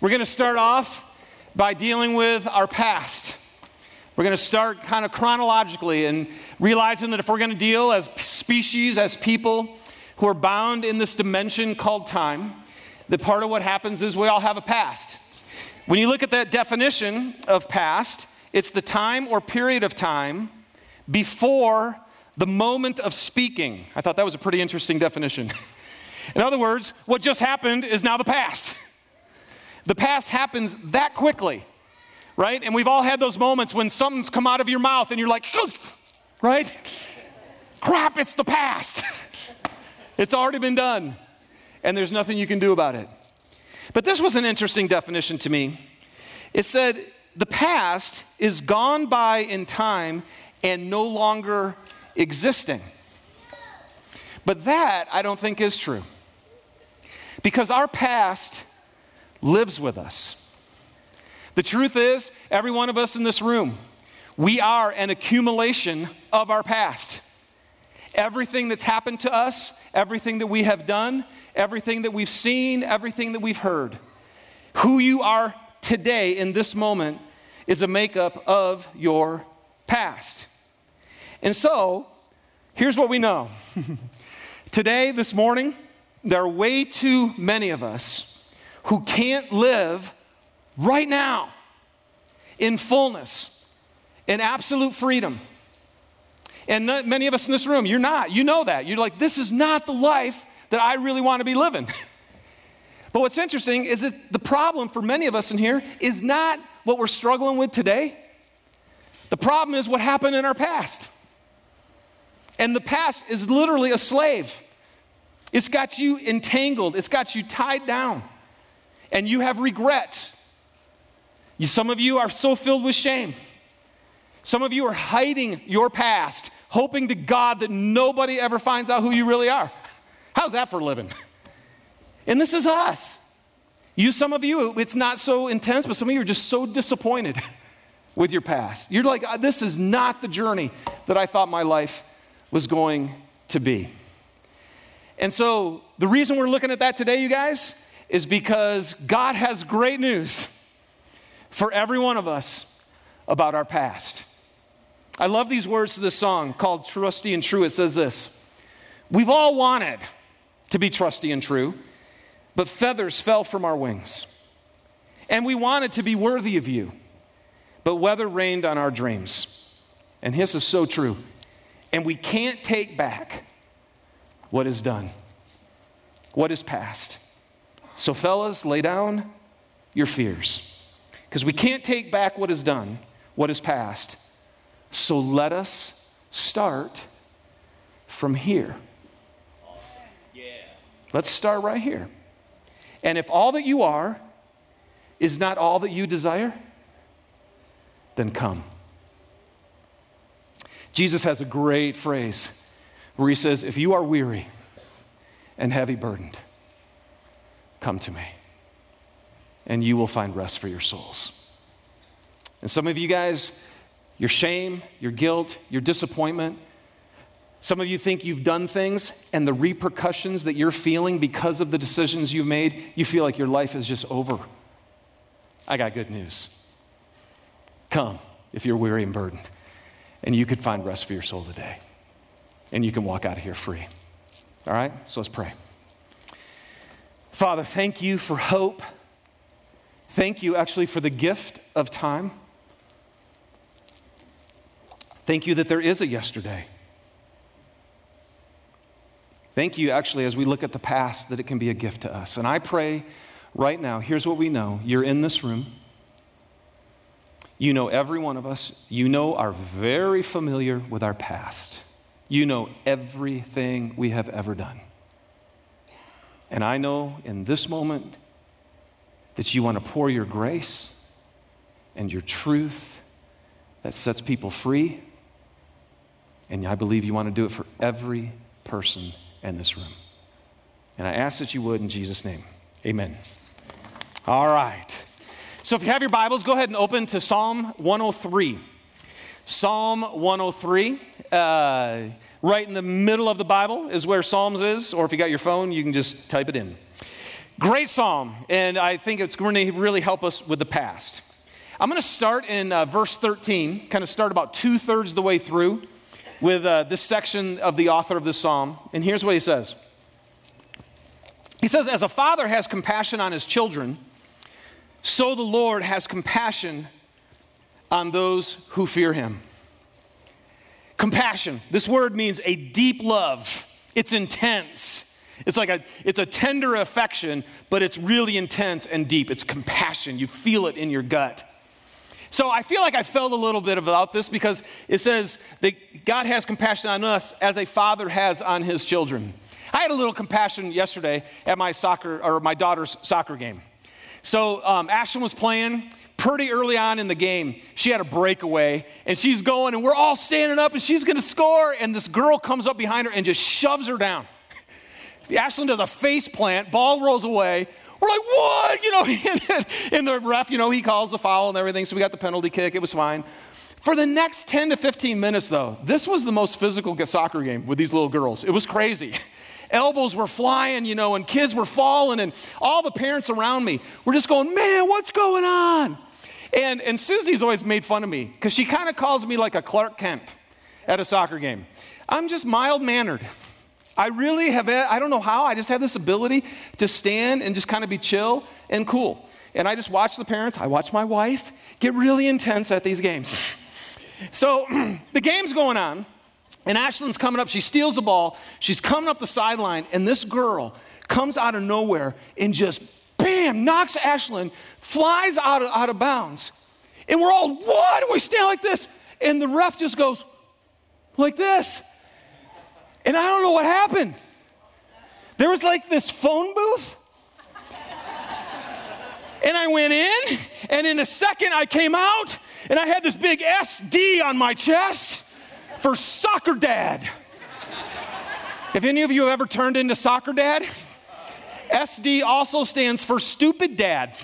We're going to start off by dealing with our past. We're going to start kind of chronologically and realizing that if we're going to deal as species, as people who are bound in this dimension called time, that part of what happens is we all have a past. When you look at that definition of past, it's the time or period of time before the moment of speaking. I thought that was a pretty interesting definition. In other words, what just happened is now the past. The past happens that quickly, right? And we've all had those moments when something's come out of your mouth and you're like, right? Crap, it's the past. it's already been done, and there's nothing you can do about it. But this was an interesting definition to me. It said, the past is gone by in time and no longer existing. But that I don't think is true. Because our past lives with us. The truth is, every one of us in this room, we are an accumulation of our past. Everything that's happened to us, everything that we have done, everything that we've seen, everything that we've heard. Who you are today in this moment is a makeup of your past. And so, here's what we know. today, this morning, there are way too many of us who can't live right now in fullness, in absolute freedom. And many of us in this room, you're not. You know that. You're like, this is not the life that I really want to be living. but what's interesting is that the problem for many of us in here is not what we're struggling with today. The problem is what happened in our past. And the past is literally a slave. It's got you entangled, it's got you tied down and you have regrets. You, some of you are so filled with shame. Some of you are hiding your past, hoping to God that nobody ever finds out who you really are. How's that for living? And this is us. You, some of you, it's not so intense, but some of you are just so disappointed with your past. You're like, uh, this is not the journey that I thought my life was going to be. And so, the reason we're looking at that today, you guys, is because God has great news for every one of us about our past. I love these words to this song called Trusty and True. It says this We've all wanted to be trusty and true, but feathers fell from our wings. And we wanted to be worthy of you, but weather rained on our dreams. And this is so true. And we can't take back what is done, what is past. So, fellas, lay down your fears. Because we can't take back what is done, what is past. So, let us start from here. Let's start right here. And if all that you are is not all that you desire, then come. Jesus has a great phrase where he says, If you are weary and heavy burdened, Come to me, and you will find rest for your souls. And some of you guys, your shame, your guilt, your disappointment, some of you think you've done things, and the repercussions that you're feeling because of the decisions you've made, you feel like your life is just over. I got good news. Come if you're weary and burdened, and you could find rest for your soul today, and you can walk out of here free. All right? So let's pray. Father, thank you for hope. Thank you actually for the gift of time. Thank you that there is a yesterday. Thank you, actually, as we look at the past, that it can be a gift to us. And I pray right now here's what we know you're in this room. You know every one of us. You know are very familiar with our past. You know everything we have ever done. And I know in this moment that you want to pour your grace and your truth that sets people free. And I believe you want to do it for every person in this room. And I ask that you would in Jesus' name. Amen. All right. So if you have your Bibles, go ahead and open to Psalm 103. Psalm 103. Uh, right in the middle of the Bible is where Psalms is, or if you got your phone, you can just type it in. Great psalm, and I think it's going to really help us with the past. I'm going to start in uh, verse 13, kind of start about two thirds the way through with uh, this section of the author of this psalm. And here's what he says He says, As a father has compassion on his children, so the Lord has compassion on those who fear him. Compassion. This word means a deep love, it's intense. It's like a, it's a tender affection, but it's really intense and deep. It's compassion. You feel it in your gut. So I feel like I felt a little bit about this because it says that God has compassion on us as a father has on his children. I had a little compassion yesterday at my soccer or my daughter's soccer game. So um, Ashlyn was playing pretty early on in the game. She had a breakaway and she's going and we're all standing up and she's going to score and this girl comes up behind her and just shoves her down. Ashlyn does a face plant, ball rolls away. We're like, what? You know, in the ref, you know, he calls the foul and everything, so we got the penalty kick. It was fine. For the next 10 to 15 minutes, though, this was the most physical soccer game with these little girls. It was crazy. Elbows were flying, you know, and kids were falling, and all the parents around me were just going, man, what's going on? And, and Susie's always made fun of me because she kind of calls me like a Clark Kent at a soccer game. I'm just mild mannered. I really have, I don't know how, I just have this ability to stand and just kind of be chill and cool. And I just watch the parents, I watch my wife get really intense at these games. So the game's going on, and Ashlyn's coming up. She steals the ball. She's coming up the sideline, and this girl comes out of nowhere and just bam, knocks Ashlyn, flies out of, out of bounds. And we're all, what? We stand like this. And the ref just goes like this. And I don't know what happened. There was like this phone booth. And I went in, and in a second I came out, and I had this big SD on my chest for soccer dad. If any of you have ever turned into soccer dad, SD also stands for stupid dad.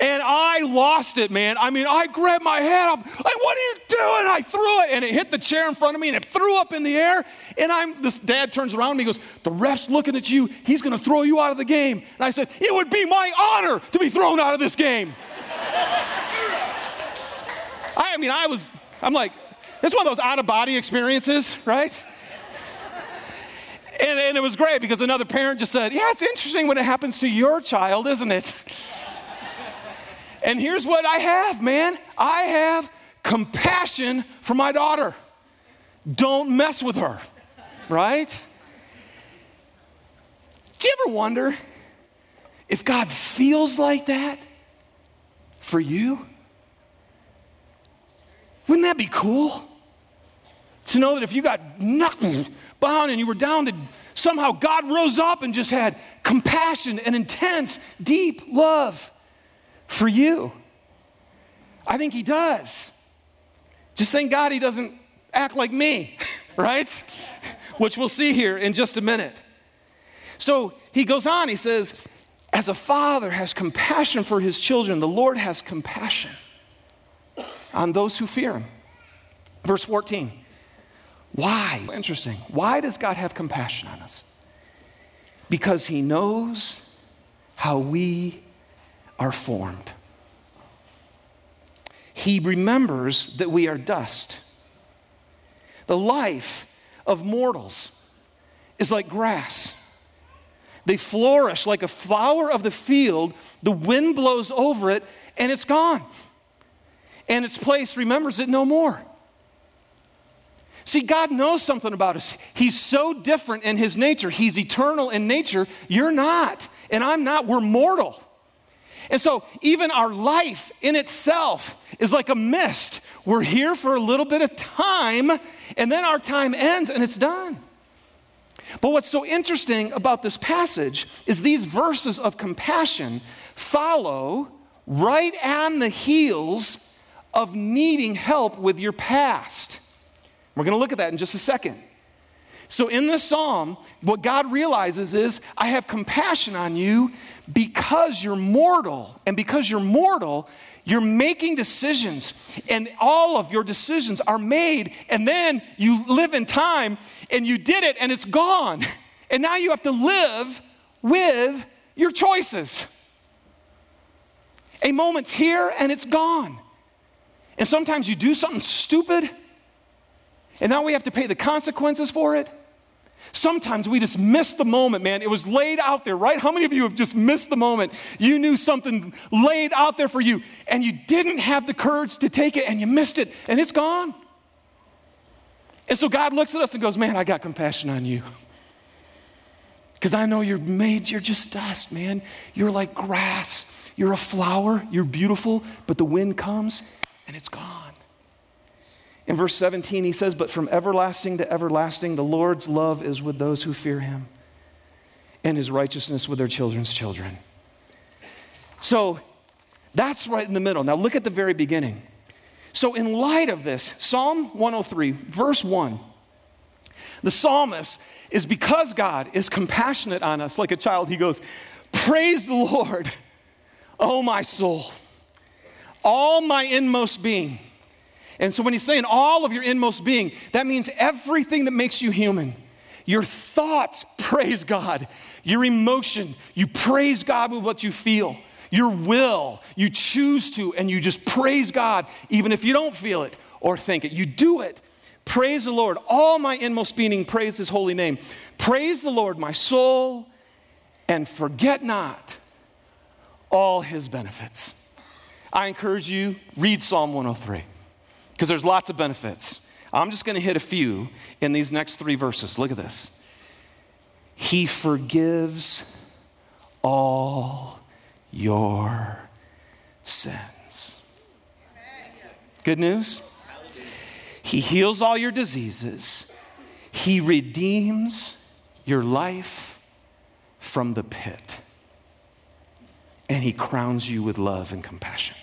And I lost it, man. I mean, I grabbed my head up. Like, what are you doing? I threw it, and it hit the chair in front of me, and it threw up in the air. And I'm this dad turns around to me, goes, "The ref's looking at you. He's to throw you out of the game." And I said, "It would be my honor to be thrown out of this game." I mean, I was. I'm like, it's one of those out of body experiences, right? And, and it was great because another parent just said, "Yeah, it's interesting when it happens to your child, isn't it?" And here's what I have, man I have compassion for my daughter. Don't mess with her, right? Do you ever wonder if God feels like that for you? Wouldn't that be cool? To know that if you got knocked down and you were down, that somehow God rose up and just had compassion and intense, deep love for you. I think He does. Just thank God He doesn't act like me, right? Which we'll see here in just a minute. So he goes on, he says, As a father has compassion for his children, the Lord has compassion on those who fear him. Verse 14. Why? Interesting. Why does God have compassion on us? Because he knows how we are formed. He remembers that we are dust. The life of mortals is like grass. They flourish like a flower of the field. The wind blows over it and it's gone. And its place remembers it no more. See, God knows something about us. He's so different in His nature. He's eternal in nature. You're not, and I'm not. We're mortal. And so, even our life in itself is like a mist. We're here for a little bit of time, and then our time ends and it's done. But what's so interesting about this passage is these verses of compassion follow right on the heels of needing help with your past. We're going to look at that in just a second. So, in this psalm, what God realizes is, I have compassion on you because you're mortal. And because you're mortal, you're making decisions, and all of your decisions are made, and then you live in time and you did it and it's gone. And now you have to live with your choices. A moment's here and it's gone. And sometimes you do something stupid, and now we have to pay the consequences for it. Sometimes we just miss the moment, man. It was laid out there, right? How many of you have just missed the moment? You knew something laid out there for you, and you didn't have the courage to take it, and you missed it, and it's gone. And so God looks at us and goes, Man, I got compassion on you. Because I know you're made, you're just dust, man. You're like grass. You're a flower. You're beautiful, but the wind comes and it's gone. In verse 17, he says, But from everlasting to everlasting, the Lord's love is with those who fear him, and his righteousness with their children's children. So that's right in the middle. Now look at the very beginning. So, in light of this, Psalm 103, verse 1, the psalmist is because God is compassionate on us like a child, he goes, Praise the Lord, oh my soul, all my inmost being. And so when he's saying all of your inmost being, that means everything that makes you human. Your thoughts praise God. Your emotion, you praise God with what you feel. Your will, you choose to, and you just praise God, even if you don't feel it or think it. You do it. Praise the Lord. All my inmost being, praise his holy name. Praise the Lord, my soul, and forget not all his benefits. I encourage you, read Psalm 103 because there's lots of benefits. I'm just going to hit a few in these next three verses. Look at this. He forgives all your sins. Good news? He heals all your diseases. He redeems your life from the pit. And He crowns you with love and compassion.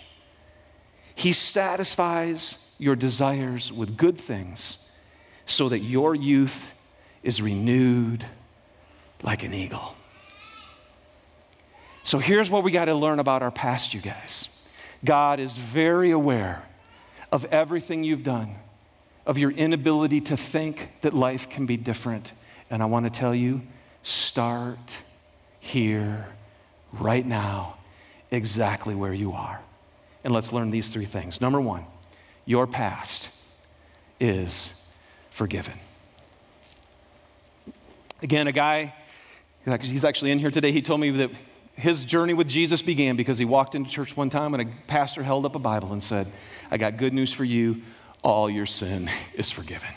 He satisfies your desires with good things so that your youth is renewed like an eagle. So here's what we got to learn about our past, you guys. God is very aware of everything you've done, of your inability to think that life can be different. And I want to tell you start here, right now, exactly where you are. And let's learn these three things. Number one, your past is forgiven. Again, a guy, he's actually in here today, he told me that his journey with Jesus began because he walked into church one time and a pastor held up a Bible and said, I got good news for you. All your sin is forgiven.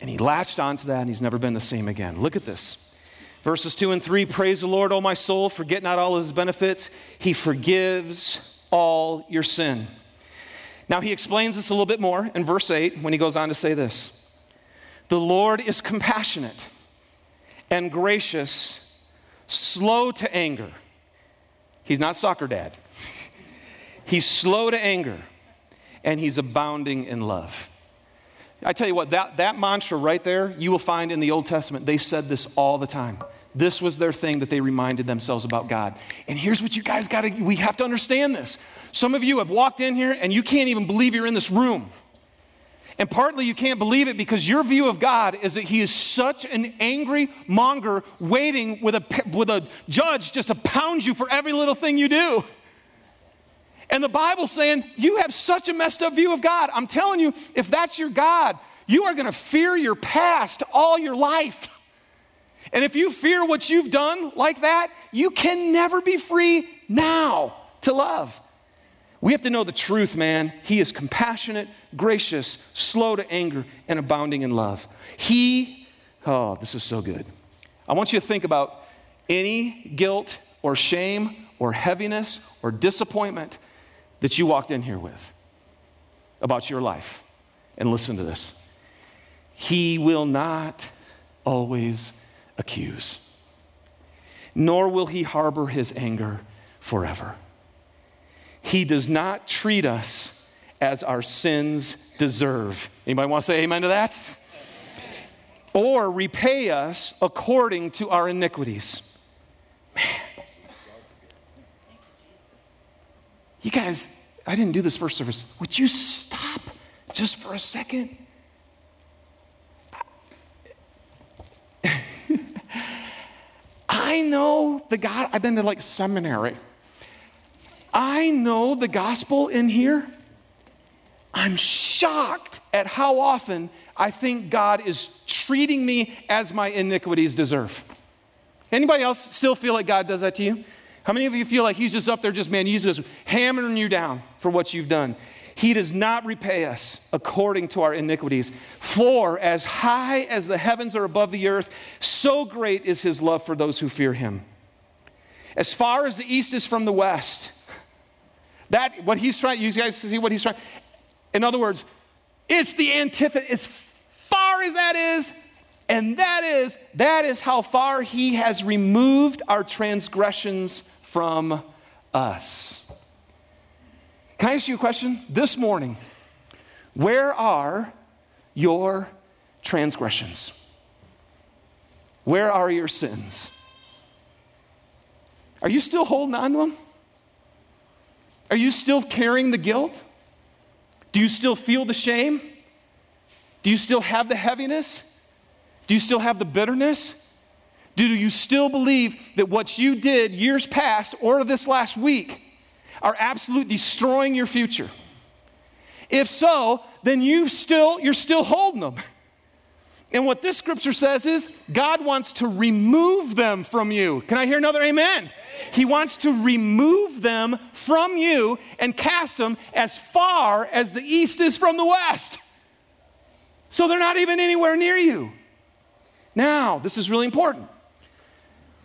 And he latched onto that and he's never been the same again. Look at this. Verses 2 and 3 Praise the Lord, O my soul, forget not all his benefits. He forgives all your sin. Now, he explains this a little bit more in verse 8 when he goes on to say this The Lord is compassionate and gracious, slow to anger. He's not soccer dad. he's slow to anger, and he's abounding in love. I tell you what, that, that mantra right there, you will find in the Old Testament. They said this all the time. This was their thing that they reminded themselves about God. And here's what you guys got to, we have to understand this. Some of you have walked in here and you can't even believe you're in this room. And partly you can't believe it because your view of God is that He is such an angry monger waiting with a, with a judge just to pound you for every little thing you do. And the Bible's saying you have such a messed up view of God. I'm telling you, if that's your God, you are going to fear your past all your life. And if you fear what you've done like that, you can never be free now to love. We have to know the truth, man. He is compassionate, gracious, slow to anger, and abounding in love. He, oh, this is so good. I want you to think about any guilt or shame or heaviness or disappointment that you walked in here with about your life. And listen to this He will not always accuse, nor will he harbor his anger forever. He does not treat us as our sins deserve. Anybody want to say amen to that? Or repay us according to our iniquities. Man. You guys, I didn't do this first service. Would you stop just for a second? The God, I've been to like seminary. I know the gospel in here. I'm shocked at how often I think God is treating me as my iniquities deserve. Anybody else still feel like God does that to you? How many of you feel like He's just up there, just man, He's just hammering you down for what you've done? He does not repay us according to our iniquities. For as high as the heavens are above the earth, so great is His love for those who fear Him. As far as the east is from the west, that what He's trying, you guys see what He's trying. In other words, it's the antithesis. As far as that is, and that is, that is how far he has removed our transgressions from us. Can I ask you a question? This morning, where are your transgressions? Where are your sins? Are you still holding on to them? Are you still carrying the guilt? Do you still feel the shame? Do you still have the heaviness? Do you still have the bitterness? Do you still believe that what you did years past or this last week are absolute destroying your future? If so, then you still you're still holding them. And what this scripture says is God wants to remove them from you. Can I hear another amen? He wants to remove them from you and cast them as far as the east is from the west. So they're not even anywhere near you. Now, this is really important.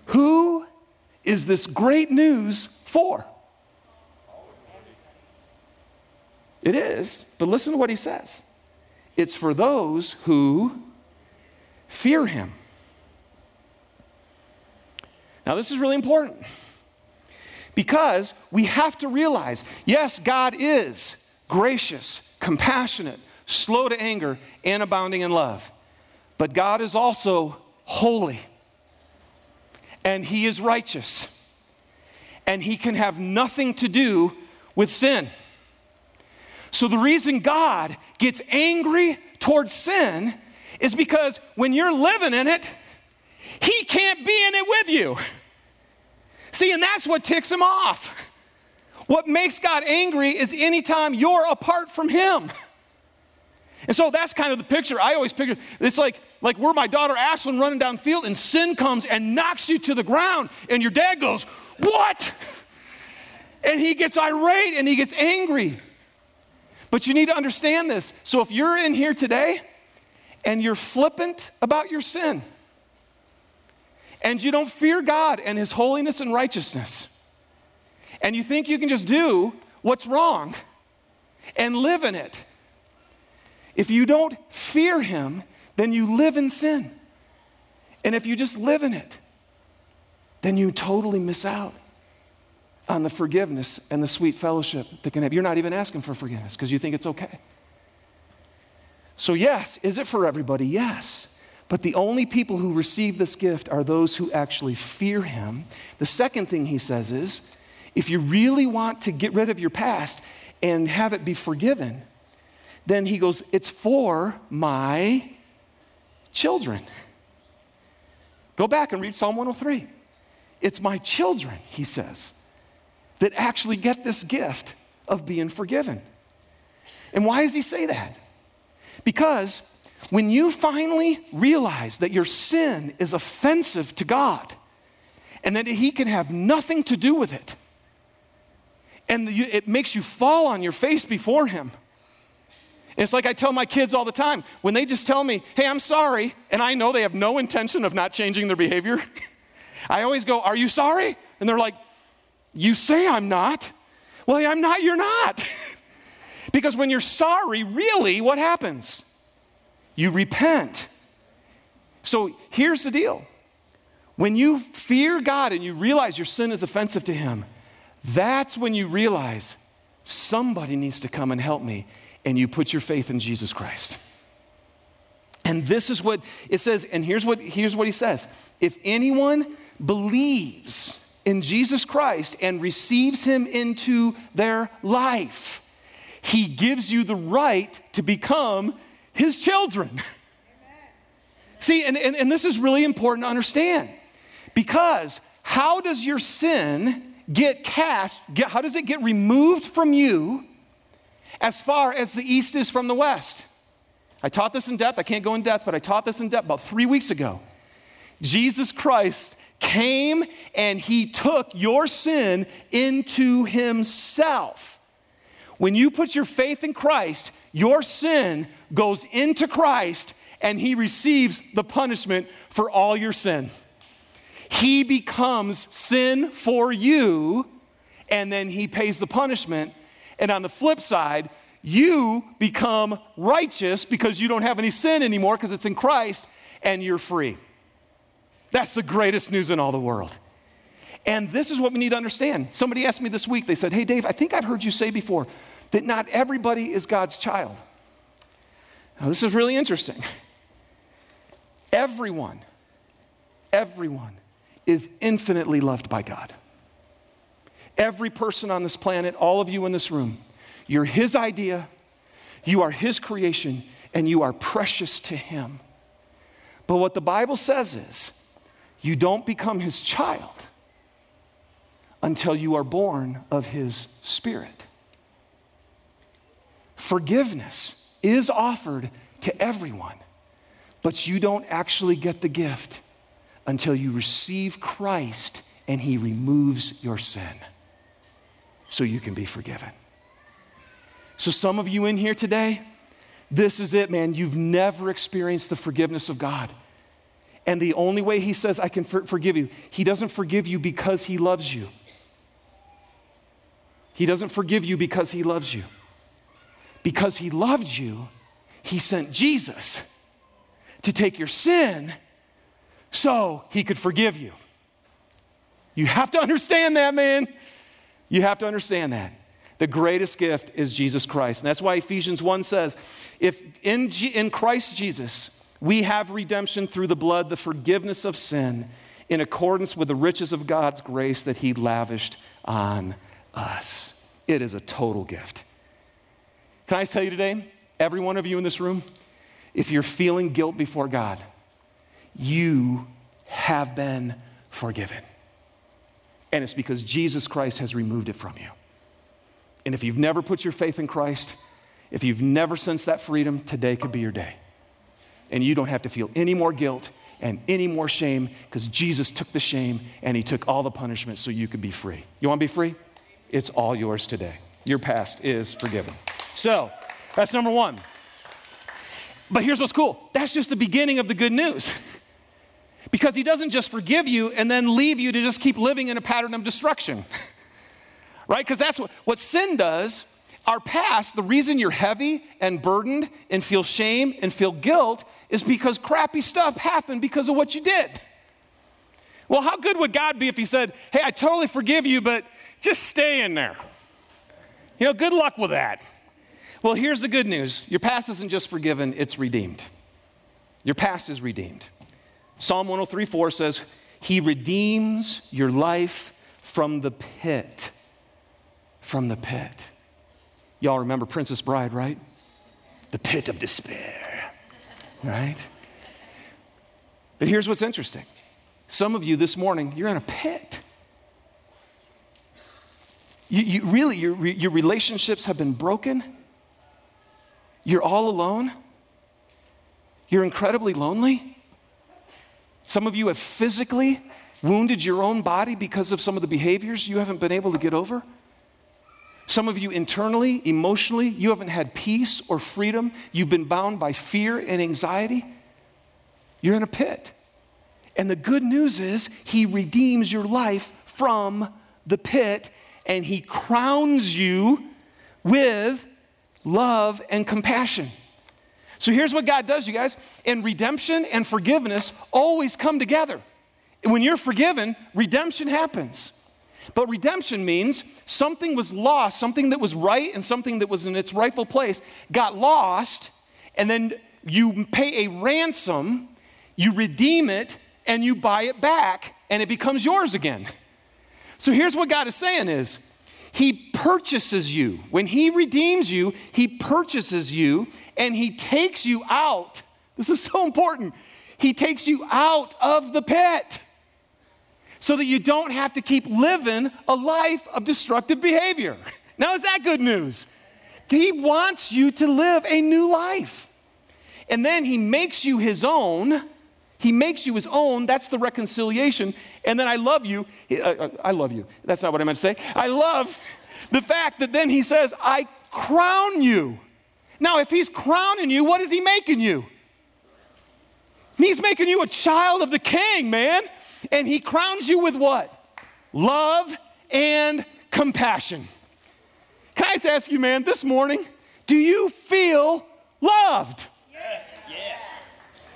Who is this great news for? It is, but listen to what he says. It's for those who fear him. Now, this is really important because we have to realize yes, God is gracious, compassionate, slow to anger, and abounding in love. But God is also holy, and He is righteous, and He can have nothing to do with sin. So, the reason God gets angry towards sin is because when you're living in it, He can't be in it with you. See, and that's what ticks Him off. What makes God angry is anytime you're apart from Him. And so that's kind of the picture. I always picture it's like, like we're my daughter Ashlyn running down the field and sin comes and knocks you to the ground, and your dad goes, What? And he gets irate and he gets angry. But you need to understand this. So if you're in here today and you're flippant about your sin, and you don't fear God and his holiness and righteousness, and you think you can just do what's wrong and live in it if you don't fear Him, then you live in sin. And if you just live in it, then you totally miss out on the forgiveness and the sweet fellowship that can have. You're not even asking for forgiveness because you think it's okay. So, yes, is it for everybody? Yes. But the only people who receive this gift are those who actually fear Him. The second thing he says is if you really want to get rid of your past and have it be forgiven, then he goes, It's for my children. Go back and read Psalm 103. It's my children, he says, that actually get this gift of being forgiven. And why does he say that? Because when you finally realize that your sin is offensive to God and that he can have nothing to do with it, and it makes you fall on your face before him it's like I tell my kids all the time when they just tell me, hey, I'm sorry, and I know they have no intention of not changing their behavior. I always go, Are you sorry? And they're like, You say I'm not. Well, I'm not, you're not. because when you're sorry, really, what happens? You repent. So here's the deal when you fear God and you realize your sin is offensive to Him, that's when you realize somebody needs to come and help me and you put your faith in Jesus Christ. And this is what it says, and here's what, here's what he says if anyone believes in Jesus Christ and receives him into their life, he gives you the right to become his children. Amen. See, and, and, and this is really important to understand because how does your sin get cast? Get, how does it get removed from you as far as the east is from the west? I taught this in depth. I can't go in depth, but I taught this in depth about three weeks ago. Jesus Christ came and he took your sin into himself. When you put your faith in Christ, your sin goes into Christ and he receives the punishment for all your sin. He becomes sin for you and then he pays the punishment. And on the flip side, you become righteous because you don't have any sin anymore because it's in Christ and you're free. That's the greatest news in all the world. And this is what we need to understand. Somebody asked me this week, they said, Hey, Dave, I think I've heard you say before that not everybody is God's child. Now, this is really interesting. Everyone, everyone is infinitely loved by God. Every person on this planet, all of you in this room, you're His idea, you are His creation, and you are precious to Him. But what the Bible says is, you don't become His child until you are born of His Spirit. Forgiveness is offered to everyone, but you don't actually get the gift until you receive Christ and He removes your sin so you can be forgiven. So, some of you in here today, this is it, man. You've never experienced the forgiveness of God. And the only way He says, I can for- forgive you, He doesn't forgive you because He loves you. He doesn't forgive you because He loves you. Because He loved you, He sent Jesus to take your sin so He could forgive you. You have to understand that, man. You have to understand that. The greatest gift is Jesus Christ. And that's why Ephesians 1 says, if in, G- in Christ Jesus we have redemption through the blood, the forgiveness of sin, in accordance with the riches of God's grace that He lavished on us. It is a total gift. Can I tell you today, every one of you in this room, if you're feeling guilt before God, you have been forgiven. And it's because Jesus Christ has removed it from you. And if you've never put your faith in Christ, if you've never sensed that freedom, today could be your day. And you don't have to feel any more guilt and any more shame because Jesus took the shame and he took all the punishment so you could be free. You want to be free? It's all yours today. Your past is forgiven. So, that's number one. But here's what's cool that's just the beginning of the good news. because he doesn't just forgive you and then leave you to just keep living in a pattern of destruction. right? Because that's what, what sin does. Our past, the reason you're heavy and burdened and feel shame and feel guilt is because crappy stuff happened because of what you did. Well, how good would God be if He said, Hey, I totally forgive you, but just stay in there? You know, good luck with that. Well, here's the good news your past isn't just forgiven, it's redeemed. Your past is redeemed. Psalm 103 4 says, He redeems your life from the pit from the pit. Y'all remember Princess Bride, right? The pit of despair, right? But here's what's interesting some of you this morning, you're in a pit. You, you really, your, your relationships have been broken. You're all alone. You're incredibly lonely. Some of you have physically wounded your own body because of some of the behaviors you haven't been able to get over. Some of you internally, emotionally, you haven't had peace or freedom. You've been bound by fear and anxiety. You're in a pit. And the good news is, He redeems your life from the pit and He crowns you with love and compassion. So here's what God does, you guys. And redemption and forgiveness always come together. When you're forgiven, redemption happens. But redemption means something was lost, something that was right and something that was in its rightful place got lost, and then you pay a ransom, you redeem it, and you buy it back, and it becomes yours again. So here's what God is saying is, he purchases you. When he redeems you, he purchases you and he takes you out. This is so important. He takes you out of the pit. so that you don't have to keep living a life of destructive behavior. Now, is that good news? He wants you to live a new life. And then he makes you his own. He makes you his own. That's the reconciliation. And then I love you. Uh, uh, I love you. That's not what I meant to say. I love the fact that then he says, I crown you. Now, if he's crowning you, what is he making you? He's making you a child of the king, man. And he crowns you with what? Love and compassion. Can I just ask you, man, this morning, do you feel loved? Yes. yes.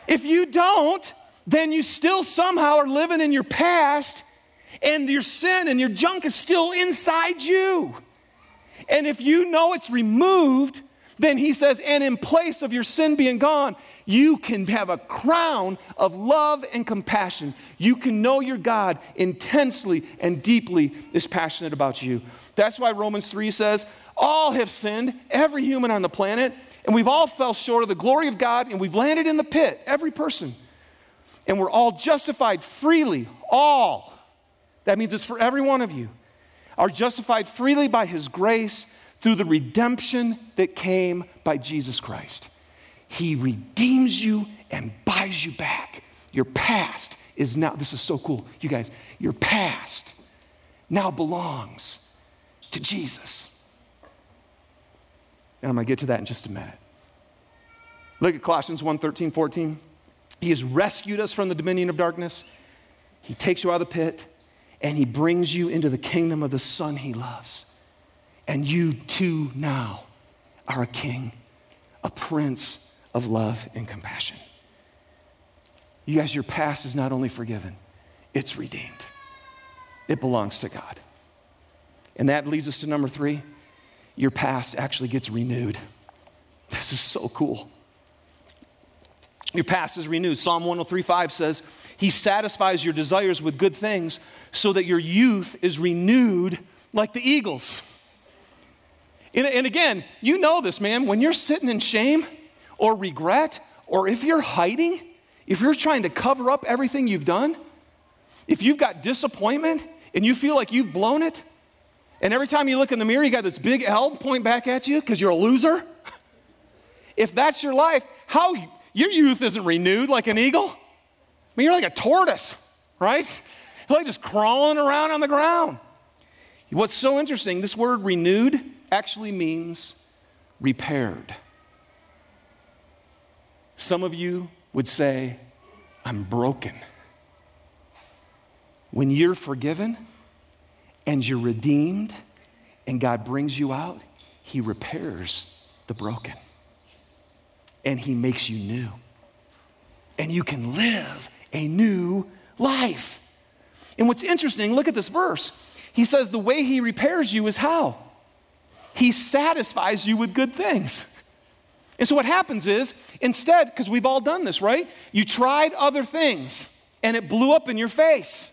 If you don't, then you still somehow are living in your past and your sin and your junk is still inside you. And if you know it's removed, then he says, and in place of your sin being gone, you can have a crown of love and compassion. You can know your God intensely and deeply is passionate about you. That's why Romans 3 says, all have sinned, every human on the planet, and we've all fell short of the glory of God, and we've landed in the pit, every person. And we're all justified freely, all. That means it's for every one of you. Are justified freely by his grace through the redemption that came by Jesus Christ. He redeems you and buys you back. Your past is now, this is so cool, you guys, your past now belongs to Jesus. And I'm going to get to that in just a minute. Look at Colossians 1 13, 14. He has rescued us from the dominion of darkness. He takes you out of the pit and he brings you into the kingdom of the Son he loves. And you too now are a king, a prince of love and compassion. You guys, your past is not only forgiven, it's redeemed. It belongs to God. And that leads us to number three your past actually gets renewed. This is so cool. Your past is renewed. Psalm 103:5 says, He satisfies your desires with good things so that your youth is renewed like the eagles. And, and again, you know this, man. When you're sitting in shame or regret, or if you're hiding, if you're trying to cover up everything you've done, if you've got disappointment and you feel like you've blown it, and every time you look in the mirror, you got this big L point back at you because you're a loser. If that's your life, how your youth isn't renewed like an eagle? I mean, you're like a tortoise, right? You're like just crawling around on the ground. What's so interesting, this word renewed actually means repaired. Some of you would say, I'm broken. When you're forgiven, and you're redeemed and God brings you out, He repairs the broken and He makes you new. And you can live a new life. And what's interesting, look at this verse. He says the way He repairs you is how? He satisfies you with good things. And so what happens is, instead, because we've all done this, right? You tried other things and it blew up in your face.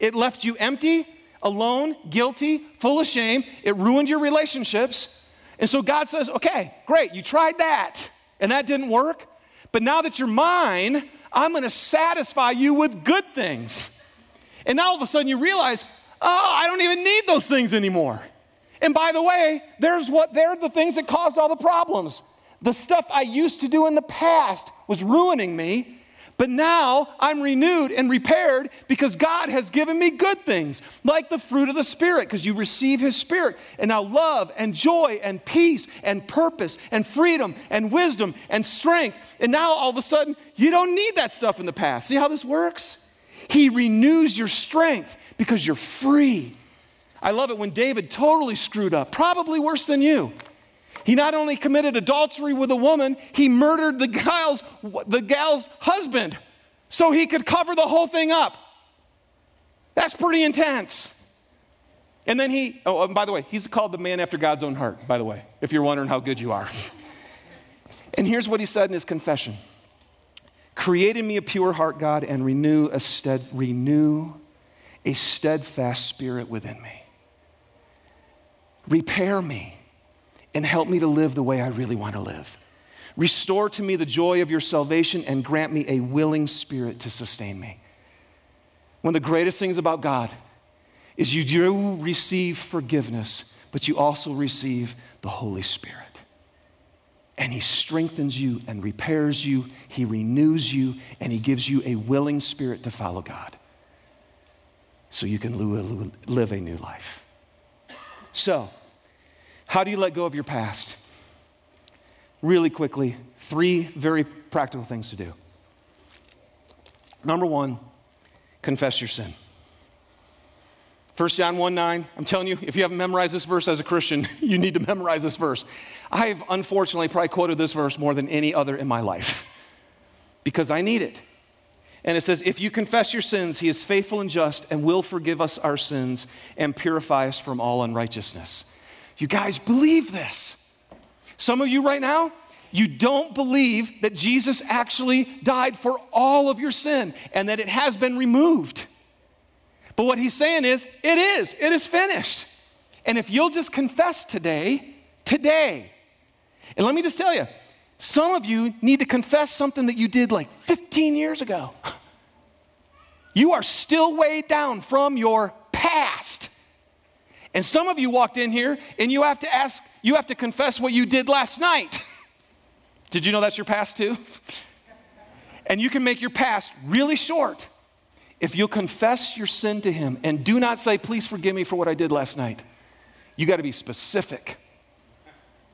It left you empty alone, guilty, full of shame. It ruined your relationships. And so God says, okay, great, you tried that, and that didn't work. But now that you're mine, I'm gonna satisfy you with good things. And now all of a sudden you realize, oh, I don't even need those things anymore. And by the way, there's what they're the things that caused all the problems. The stuff I used to do in the past was ruining me. But now I'm renewed and repaired because God has given me good things, like the fruit of the Spirit, because you receive His Spirit. And now love and joy and peace and purpose and freedom and wisdom and strength. And now all of a sudden, you don't need that stuff in the past. See how this works? He renews your strength because you're free. I love it when David totally screwed up, probably worse than you. He not only committed adultery with a woman, he murdered the gal's, the gal's husband so he could cover the whole thing up. That's pretty intense. And then he, oh, by the way, he's called the man after God's own heart, by the way, if you're wondering how good you are. and here's what he said in his confession Create in me a pure heart, God, and renew a, stead, renew a steadfast spirit within me. Repair me and help me to live the way I really want to live. Restore to me the joy of your salvation and grant me a willing spirit to sustain me. one of the greatest things about God is you do receive forgiveness, but you also receive the Holy Spirit. And He strengthens you and repairs you, He renews you, and He gives you a willing spirit to follow God so you can live a new life. So, how do you let go of your past? Really quickly, three very practical things to do. Number one, confess your sin. 1 John 1 9, I'm telling you, if you haven't memorized this verse as a Christian, you need to memorize this verse. I have unfortunately probably quoted this verse more than any other in my life because I need it. And it says, If you confess your sins, he is faithful and just and will forgive us our sins and purify us from all unrighteousness. You guys believe this. Some of you right now, you don't believe that Jesus actually died for all of your sin and that it has been removed. But what he's saying is, it is, it is finished. And if you'll just confess today, today, and let me just tell you, some of you need to confess something that you did like 15 years ago. You are still weighed down from your. And some of you walked in here and you have to ask, you have to confess what you did last night. did you know that's your past too? and you can make your past really short if you'll confess your sin to Him and do not say, Please forgive me for what I did last night, you got to be specific.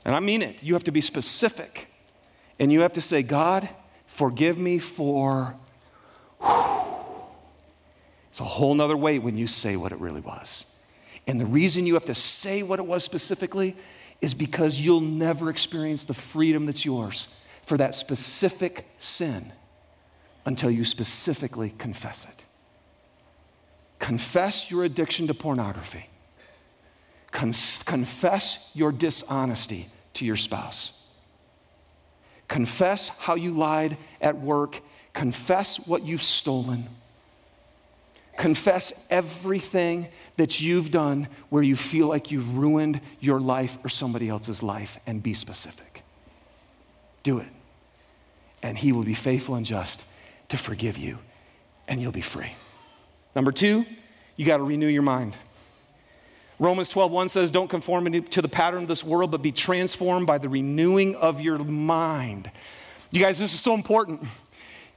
And I mean it. You have to be specific. And you have to say, God, forgive me for. It's a whole nother way when you say what it really was. And the reason you have to say what it was specifically is because you'll never experience the freedom that's yours for that specific sin until you specifically confess it. Confess your addiction to pornography. Con- confess your dishonesty to your spouse. Confess how you lied at work. Confess what you've stolen. Confess everything that you've done where you feel like you've ruined your life or somebody else's life and be specific. Do it. And He will be faithful and just to forgive you, and you'll be free. Number two, you got to renew your mind. Romans 12:1 says, Don't conform to the pattern of this world, but be transformed by the renewing of your mind. You guys, this is so important.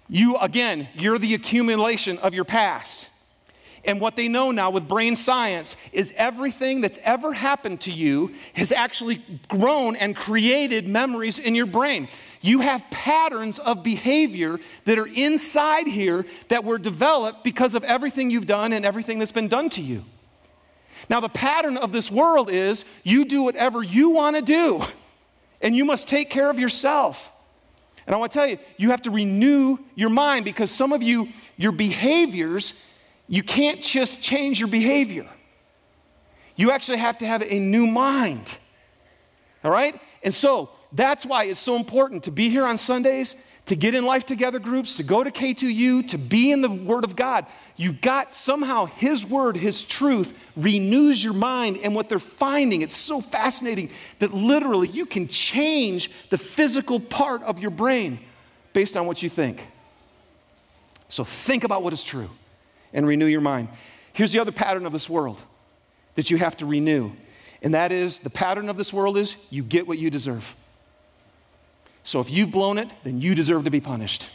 You, again, you're the accumulation of your past. And what they know now with brain science is everything that's ever happened to you has actually grown and created memories in your brain. You have patterns of behavior that are inside here that were developed because of everything you've done and everything that's been done to you. Now, the pattern of this world is you do whatever you want to do, and you must take care of yourself. And I want to tell you, you have to renew your mind because some of you, your behaviors, you can't just change your behavior. You actually have to have a new mind. All right? And so that's why it's so important to be here on Sundays, to get in life together groups, to go to K2U, to be in the Word of God. You've got somehow His Word, His truth renews your mind. And what they're finding, it's so fascinating that literally you can change the physical part of your brain based on what you think. So think about what is true and renew your mind. Here's the other pattern of this world that you have to renew, and that is the pattern of this world is you get what you deserve. So if you've blown it, then you deserve to be punished.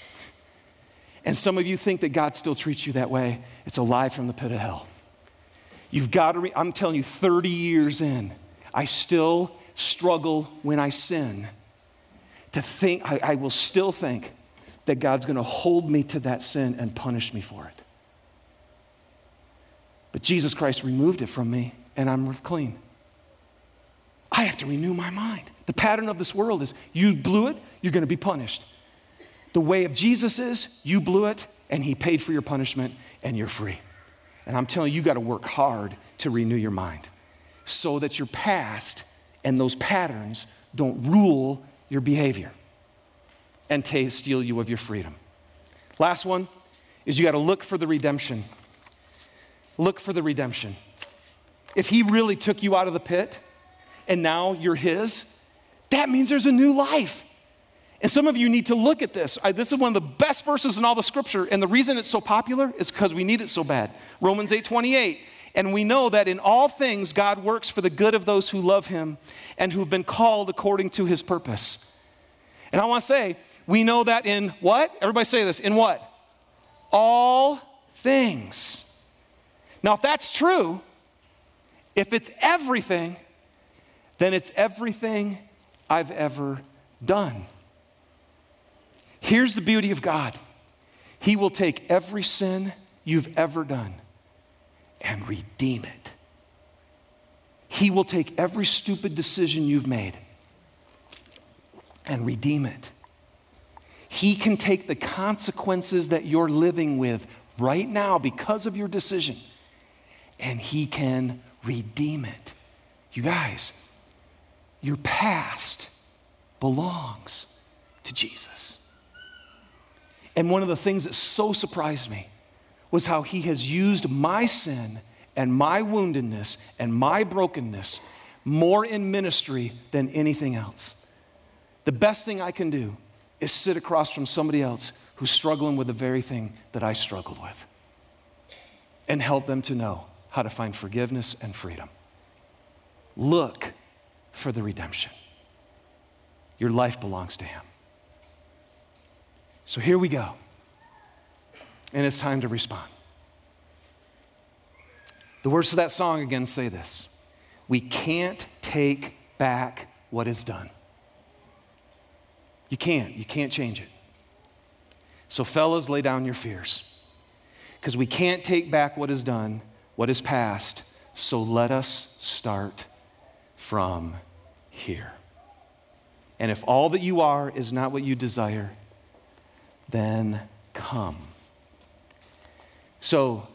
And some of you think that God still treats you that way. It's a lie from the pit of hell. You've got to, re- I'm telling you, 30 years in, I still struggle when I sin to think, I, I will still think that God's going to hold me to that sin and punish me for it. Jesus Christ removed it from me, and I'm clean. I have to renew my mind. The pattern of this world is you blew it, you're going to be punished. The way of Jesus is you blew it, and He paid for your punishment, and you're free. And I'm telling you, you got to work hard to renew your mind so that your past and those patterns don't rule your behavior and t- steal you of your freedom. Last one is you got to look for the redemption look for the redemption. If he really took you out of the pit and now you're his, that means there's a new life. And some of you need to look at this. I, this is one of the best verses in all the scripture, and the reason it's so popular is because we need it so bad. Romans 8 28. And we know that in all things God works for the good of those who love him and who've been called according to his purpose. And I want to say, we know that in what? Everybody say this. In what? All things. Now, if that's true, if it's everything, then it's everything I've ever done. Here's the beauty of God He will take every sin you've ever done and redeem it. He will take every stupid decision you've made and redeem it. He can take the consequences that you're living with right now because of your decision and He can redeem it. You guys, your past belongs to Jesus. And one of the things that so surprised me was how he has used my sin and my woundedness and my brokenness more in ministry than anything else. The best thing I can do is sit across from somebody else who's struggling with the very thing that I struggled with and help them to know how to find forgiveness and freedom. Look for the redemption. Your life belongs to Him. So here we go. And it's time to respond. The words of that song again say this We can't take back what is done. You can't. You can't change it. So, fellas, lay down your fears. Because we can't take back what is done, what is past. So, let us start from here. And if all that you are is not what you desire, then come. So,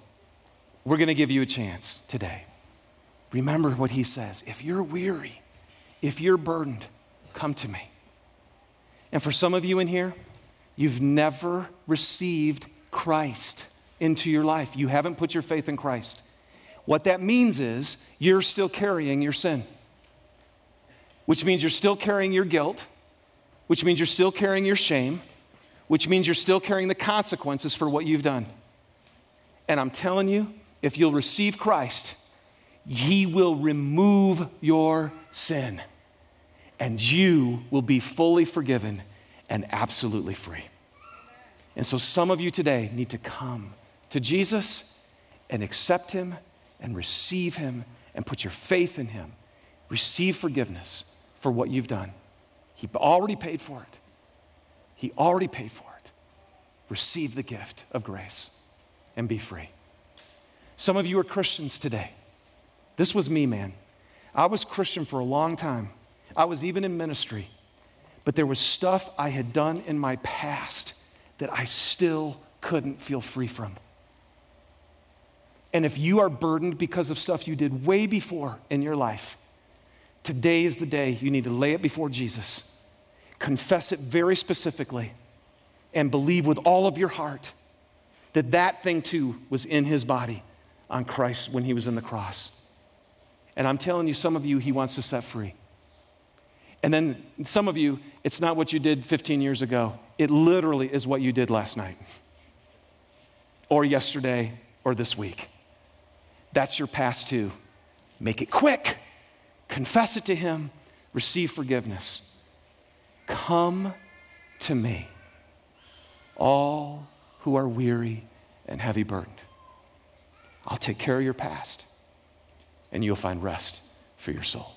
we're going to give you a chance today. Remember what he says. If you're weary, if you're burdened, come to me. And for some of you in here, you've never received Christ into your life. You haven't put your faith in Christ. What that means is you're still carrying your sin which means you're still carrying your guilt, which means you're still carrying your shame, which means you're still carrying the consequences for what you've done. And I'm telling you, if you'll receive Christ, He will remove your sin, and you will be fully forgiven and absolutely free. And so, some of you today need to come to Jesus and accept Him and receive Him and put your faith in Him. Receive forgiveness for what you've done. He already paid for it. He already paid for it. Receive the gift of grace and be free. Some of you are Christians today. This was me, man. I was Christian for a long time. I was even in ministry. But there was stuff I had done in my past that I still couldn't feel free from. And if you are burdened because of stuff you did way before in your life, Today is the day you need to lay it before Jesus, confess it very specifically, and believe with all of your heart that that thing too was in his body on Christ when he was in the cross. And I'm telling you, some of you, he wants to set free. And then some of you, it's not what you did 15 years ago. It literally is what you did last night, or yesterday, or this week. That's your past too. Make it quick confess it to Him, receive forgiveness. Come to me, all who are weary and heavy burdened. I'll take care of your past, and you'll find rest for your soul.